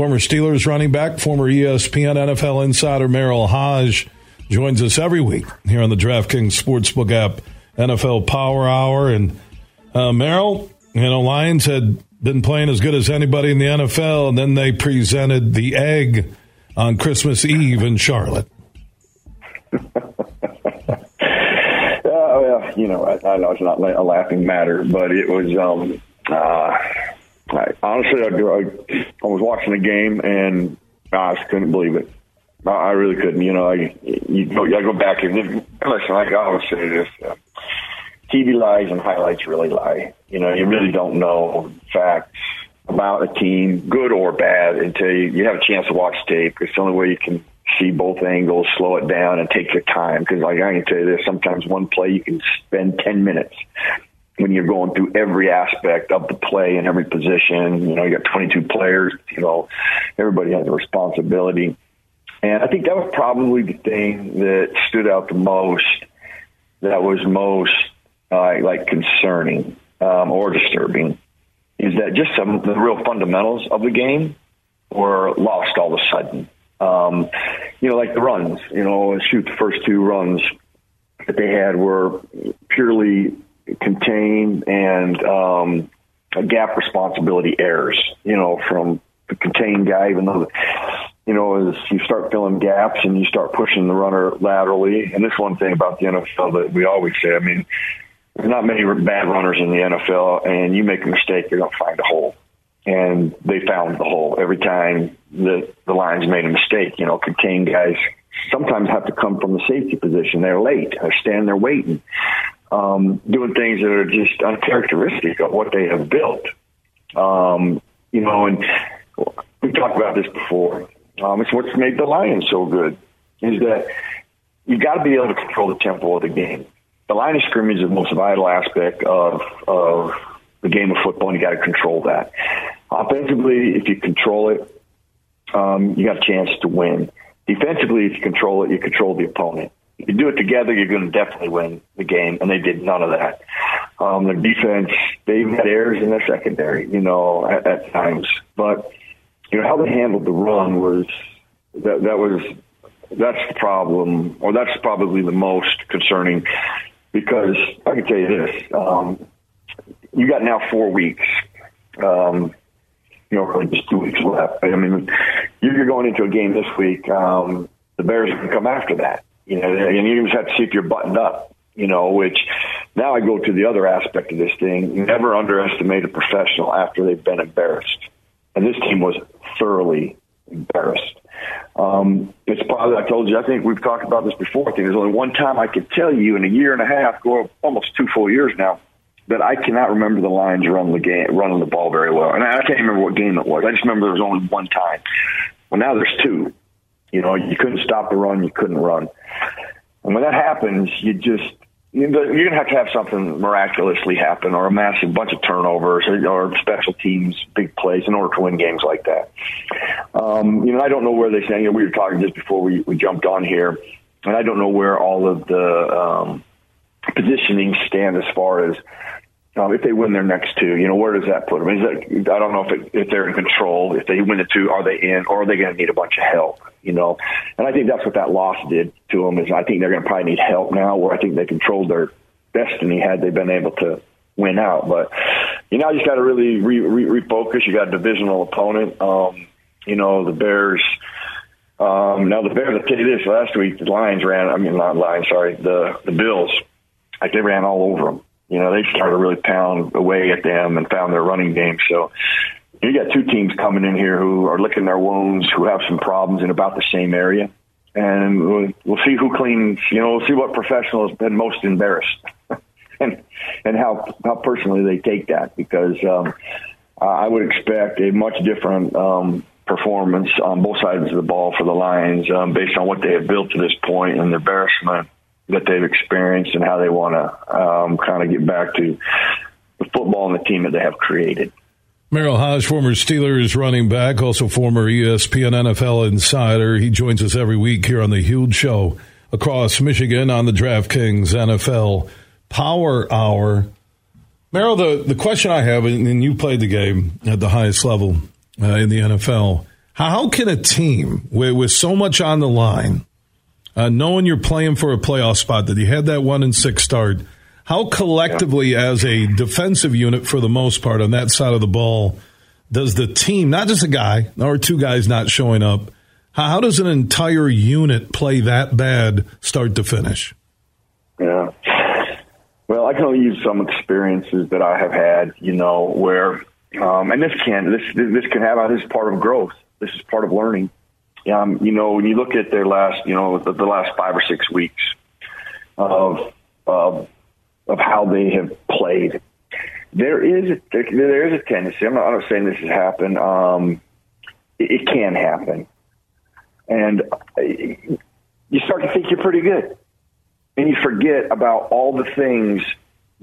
Former Steelers running back, former ESPN NFL insider Merril Hoge joins us every week here on the DraftKings Sportsbook app, NFL Power Hour. And uh, Merril, you know, Lions had been playing as good as anybody in the NFL, and then they presented the egg on Christmas Eve in Charlotte. well, you know, I, I, know it's not a laughing matter, but it was. Um, uh, I, honestly, I, I, I was watching the game and I just couldn't believe it. I, I really couldn't. You know, I you go, I go back and listen. Like I always say this: uh, TV lies and highlights really lie. You know, you really don't know facts about a team, good or bad, until you, you have a chance to watch tape. It's the only way you can see both angles, slow it down, and take your time. Because, like I can tell you this, sometimes one play you can spend ten minutes when you're going through every aspect of the play and every position. You know, you got 22 players. You know, everybody has a responsibility, and I think that was probably the thing that stood out the most. That was most uh, like concerning um, or disturbing is that just some the real fundamentals of the game were lost all of a sudden. Um, you know, like the runs, you know, shoot the first two runs that they had were purely contained and um, gap responsibility errors, you know, from the contained guy, even though, you know, as you start filling gaps and you start pushing the runner laterally. And this one thing about the NFL that we always say, I mean, there's not many bad runners in the NFL, and you make a mistake, you're going to find a hole. And they found the hole every time the the Lions made a mistake. You know, contained guys sometimes have to come from the safety position. They're late. They're standing there waiting, um, doing things that are just uncharacteristic of what they have built. Um, you know, and we've talked about this before. Um, it's what's made the Lions so good is that you've got to be able to control the tempo of the game the line of scrimmage is the most vital aspect of of the game of football, and you got to control that. Offensively, if you control it, um, you got a chance to win. Defensively, if you control it, you control the opponent. You do it together, you're going to definitely win the game, and they did none of that. Um, their defense, they even had errors in their secondary, you know, at, at times, but you know how they handled the run was that that was that's the problem, or that's probably the most concerning because I can tell you this: um, you got now four weeks. Um, you know, really just two weeks left. I mean, you're going into a game this week. Um, the Bears can come after that. You know, and you just have to see if you're buttoned up. You know, which now I go to the other aspect of this thing. Never underestimate a professional after they've been embarrassed. And this team was thoroughly embarrassed. Um, it's probably, I told you, I think we've talked about this before. I think there's only one time I could tell you in a year and a half, go almost two full years now, that I cannot remember the Lions run the game, running the ball very well. And I can't remember what game it was. I just remember there was only one time. Well, now there's two. You know, you couldn't stop the run, you couldn't run. And when that happens, you just you're going to have to have something miraculously happen or a massive bunch of turnovers or, special teams, big plays in order to win games like that. Um, you know, I don't know where they stand. You know, we were talking just before we, we jumped on here, and I don't know where all of the um, positioning stand as far as um, if they win their next two, you know, where does that put them? Is that, I don't know if it, if they're in control. If they win the two, are they in, or are they going to need a bunch of help? You know, and I think that's what that loss did to them. Is I think they're going to probably need help now, where I think they controlled their destiny had they been able to win out. But you know, you just got to really re, re, refocus. You got a divisional opponent. Um, you know, the Bears. Um, now the Bears. I tell you this: last week the Lions ran. I mean, not Lions. Sorry, the the Bills. Like they ran all over them you know, they started to really pound away at them and found their running game. So you got two teams coming in here who are licking their wounds, who have some problems in about the same area. And we'll, we'll see who cleans, you know, we'll see what professional has been most embarrassed and, and how, how personally they take that because, um, I would expect a much different, um, performance on both sides of the ball for the Lions, um, based on what they have built to this point and the embarrassment that they've experienced and how they want to um, kind of get back to the football and the team that they have created. Merril Hoge, former Steelers running back, also former ESPN NFL insider. He joins us every week here on the Huge Show across Michigan on the DraftKings NFL Power Hour. Merril, the, the question I have, and you played the game at the highest level uh, in the NFL, How can a team with, with so much on the line, uh, knowing you're playing for a playoff spot, that you had that one and six start, how collectively, yeah. as a defensive unit for the most part on that side of the ball, does the team, not just a guy or two guys not showing up, how, does an entire unit play that bad start to finish? Yeah. Well, I can only use some experiences that I have had, you know, where, um, and this can, this, this can have, this is part of growth. This is part of learning. Um, you know, when you look at their last, you know, the, the last five or six weeks of, of, of how they have played, there is a, there, is a tendency. I'm not, I'm not saying this has happened. Um, it, it can happen, and you start to think you're pretty good, and you forget about all the things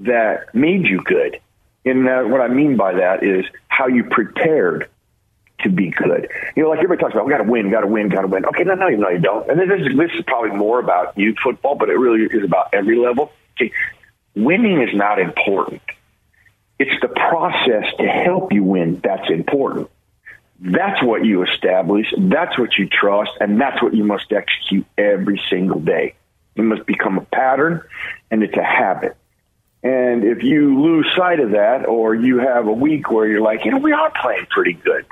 that made you good. And uh, what I mean by that is how you prepared good. You know, like everybody talks about, we got to win, got to win, got to win. Okay, no, no, no, you don't. And this is, this is probably more about youth football, but it really is about every level. Okay, winning is not important. It's the process to help you win that's important. That's what you establish. That's what you trust. And that's what you must execute every single day. It must become a pattern and it's a habit. And if you lose sight of that or you have a week where you're like, you know, we are playing pretty good.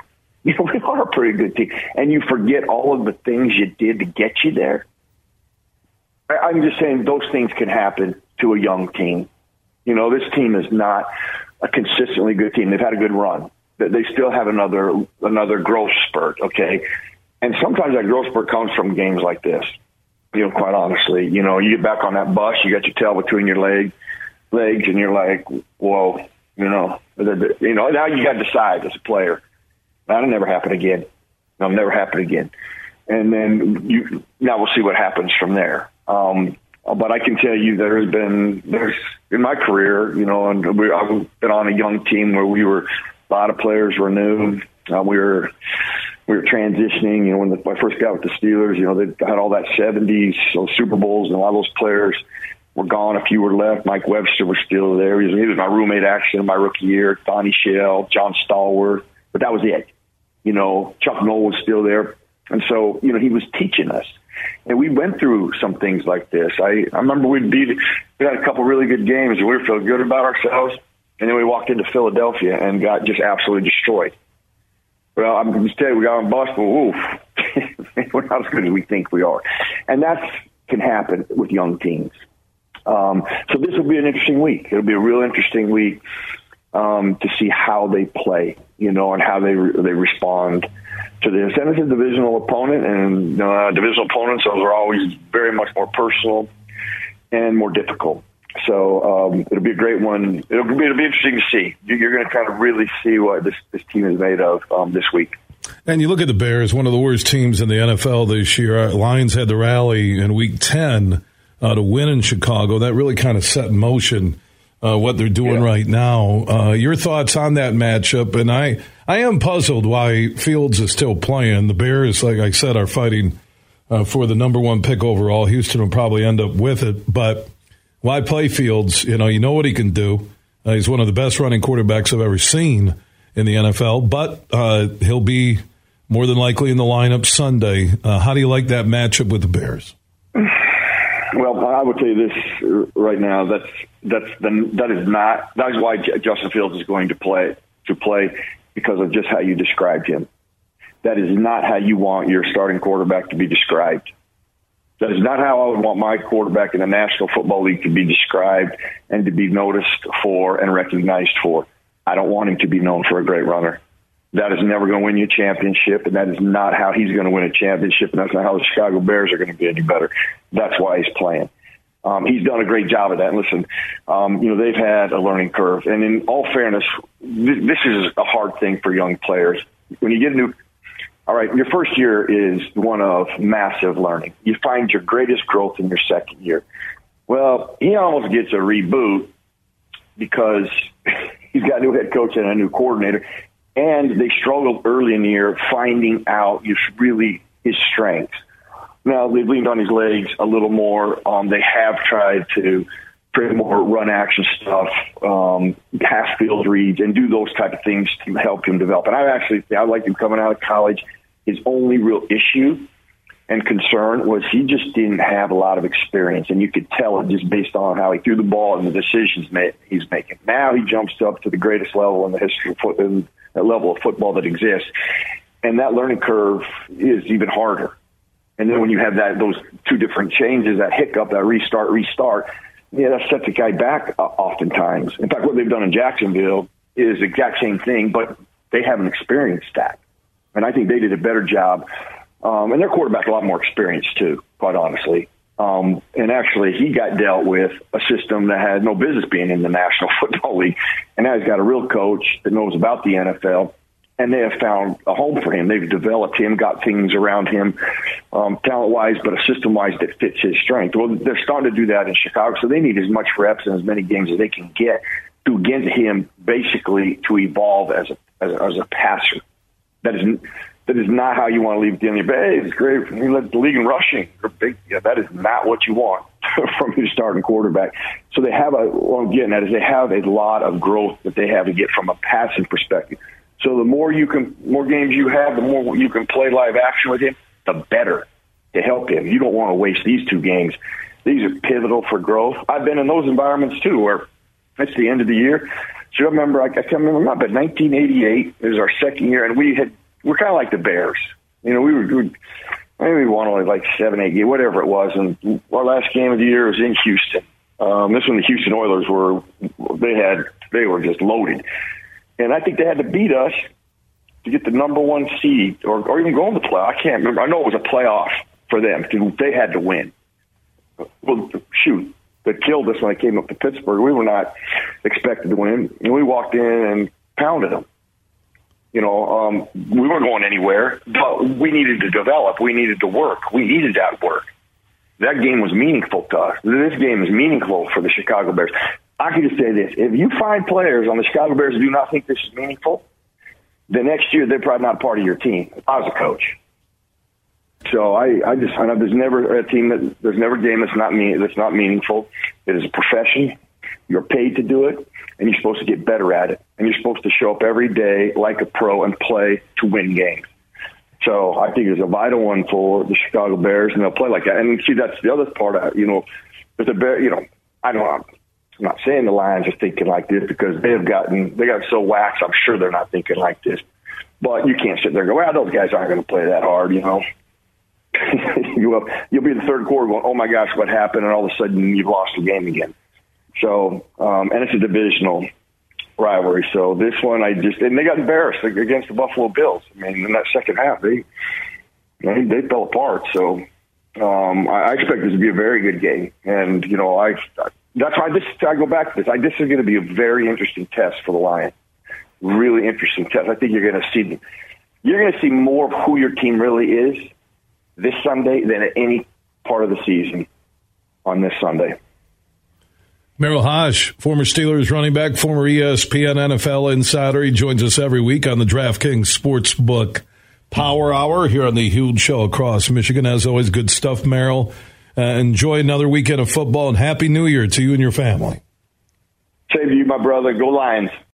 You know, we are a pretty good team. And you forget all of the things you did to get you there. I'm just saying those things can happen to a young team. You know, this team is not a consistently good team. They've had a good run. They still have another another growth spurt. Okay, and sometimes that growth spurt comes from games like this. You know, quite honestly, you know, you get back on that bus, you got your tail between your leg legs, and you're like, whoa, you know, you know. Now you got to decide as a player. That'll never happen again. That'll never happen again. And then you now we'll see what happens from there. Um, but I can tell you there has been there's in my career, you know, and we, I've been on a young team where we were a lot of players were new. Uh, we were we were transitioning. You know, when, the, when I first got with the Steelers, you know, they had all that '70s so Super Bowls, and a lot of those players were gone. A few were left. Mike Webster was still there. He was, he was my roommate actually in my rookie year. Donnie Shell, John Stallworth, but that was it. You know, Chuck Noll was still there, and so you know he was teaching us and we went through some things like this. I, I remember we'd beat, we had a couple really good games. We were feeling good about ourselves. And then we walked into Philadelphia and got just absolutely destroyed. Well, I'm just telling you, we got on bus, but oof, we're not as good as we think we are. And that can happen with young teams. Um, so this will be an interesting week. It'll be a real interesting week um, to see how they play, you know, and how they re- they respond to this. And it's a divisional opponent, and uh, divisional opponents those are always very much more personal and more difficult. So um, it'll be a great one. It'll be, it'll be interesting to see. You're going to kind of really see what this this team is made of um, this week. And you look at the Bears, one of the worst teams in the NFL this year. Lions had the rally in Week Ten uh, to win in Chicago. That really kind of set in motion uh, what they're doing yeah. right now. Uh, your thoughts on that matchup? And I, I am puzzled why Fields is still playing. The Bears, like I said, are fighting uh, for the number one pick overall. Houston will probably end up with it, but why play Fields? You know, you know what he can do. Uh, he's one of the best running quarterbacks I've ever seen in the NFL, but uh, he'll be more than likely in the lineup Sunday. Uh, how do you like that matchup with the Bears? Well, I would tell you this uh, right now. That's that's the, that is not that is why Justin Fields is going to play to play because of just how you described him. That is not how you want your starting quarterback to be described. That is not how I would want my quarterback in the National Football League to be described and to be noticed for and recognized for. I don't want him to be known for a great runner. That is never going to win you a championship, and that is not how he's going to win a championship, and that's not how the Chicago Bears are going to be any better. That's why he's playing. Um, he's done a great job of that. And listen, um, you know, they've had a learning curve. And in all fairness, th- this is a hard thing for young players. When you get new, all right, your first year is one of massive learning. You find your greatest growth in your second year. Well, he almost gets a reboot because he's got a new head coach and a new coordinator. And they struggled early in the year finding out his really his strengths. Now they've leaned on his legs a little more. Um, they have tried to create more run action stuff, um, half field reads, and do those type of things to help him develop. And I actually, I like him coming out of college. his only real issue and concern was he just didn't have a lot of experience, and you could tell it just based on how he threw the ball and the decisions he's making. Now he jumps up to the greatest level in the history of foot, in the level of football that exists, and that learning curve is even harder. And then when you have that those two different changes, that hiccup, that restart, restart, yeah, that sets the guy back uh, oftentimes. In fact, what they've done in Jacksonville is the exact same thing, but they haven't experienced that. And I think they did a better job. Um, and their quarterback a lot more experienced too, quite honestly. Um, and actually, he got dealt with a system that had no business being in the National Football League. And now he's got a real coach that knows about the NFL and they have found a home for him. They've developed him, got things around him, um, talent wise, but a system wise that fits his strength. Well, they're starting to do that in Chicago, so they need as much reps and as many games as they can get to get him basically to evolve as a as, as a passer. That is that is not how you want to leave your Hey, it's great. He led the league in rushing. Yeah, that is not what you want from your starting quarterback. So they have a, what I'm getting at is they have a lot of growth that they have to get from a passing perspective. So the more you can, more games you have, the more you can play live action with him, the better to help him. You don't want to waste these two games. These are pivotal for growth. I've been in those environments too, where it's the end of the year. So I remember, I, can't remember, but 1988 is our second year, and we had we're kind of like the Bears. You know, we were, we maybe we won only like seven, eight, whatever it was, and our last game of the year was in Houston. Um, this one, the Houston Oilers were they had they were just loaded, and I think they had to beat us to get the number one seed or, or even go in the play. I can't remember. I know it was a playoff for them. They had to win. Well, shoot, that killed us when I came up to Pittsburgh. We were not expected to win, and we walked in and pounded them. You know, um, we weren't going anywhere, but we needed to develop. We needed to work. We needed that work. That game was meaningful to us. This game is meaningful for the Chicago Bears. I can just say this: if you find players on the Chicago Bears who do not think this is meaningful, the next year they're probably not part of your team. I was a coach, so I, I just I know there's never a team that there's never a game that's not mean that's not meaningful. It is a profession. You're paid to do it, and you're supposed to get better at it. And you're supposed to show up every day like a pro and play to win games. So I think it's a vital one for the Chicago Bears, and they'll play like that. And see, that's the other part. Of, you know, if the Bear, you know, I don't. I'm not saying the Lions are thinking like this because they have gotten they got so waxed. I'm sure they're not thinking like this. But you can't sit there and go, well, those guys aren't going to play that hard, you know. you'll, you'll be in the third quarter going, oh my gosh, what happened? And all of a sudden you've lost the game again. So, um, and it's a divisional rivalry. So this one, I just, and they got embarrassed against the Buffalo Bills. I mean, in that second half, they, they, they fell apart. So, um, I, I expect this to be a very good game. And, you know, I, that's why this. I go back to this. I, this is going to be a very interesting test for the Lions. Really interesting test. I think you're going to see. You're going to see more of who your team really is this Sunday than at any part of the season on this Sunday. Merril Hoge, former Steelers running back, former ESPN NFL insider. He joins us every week on the DraftKings Sportsbook Power Hour here on the huge show across Michigan. As always, good stuff, Merril. Uh, enjoy another weekend of football and Happy New Year to you and your family. Same to you, my brother. Go Lions.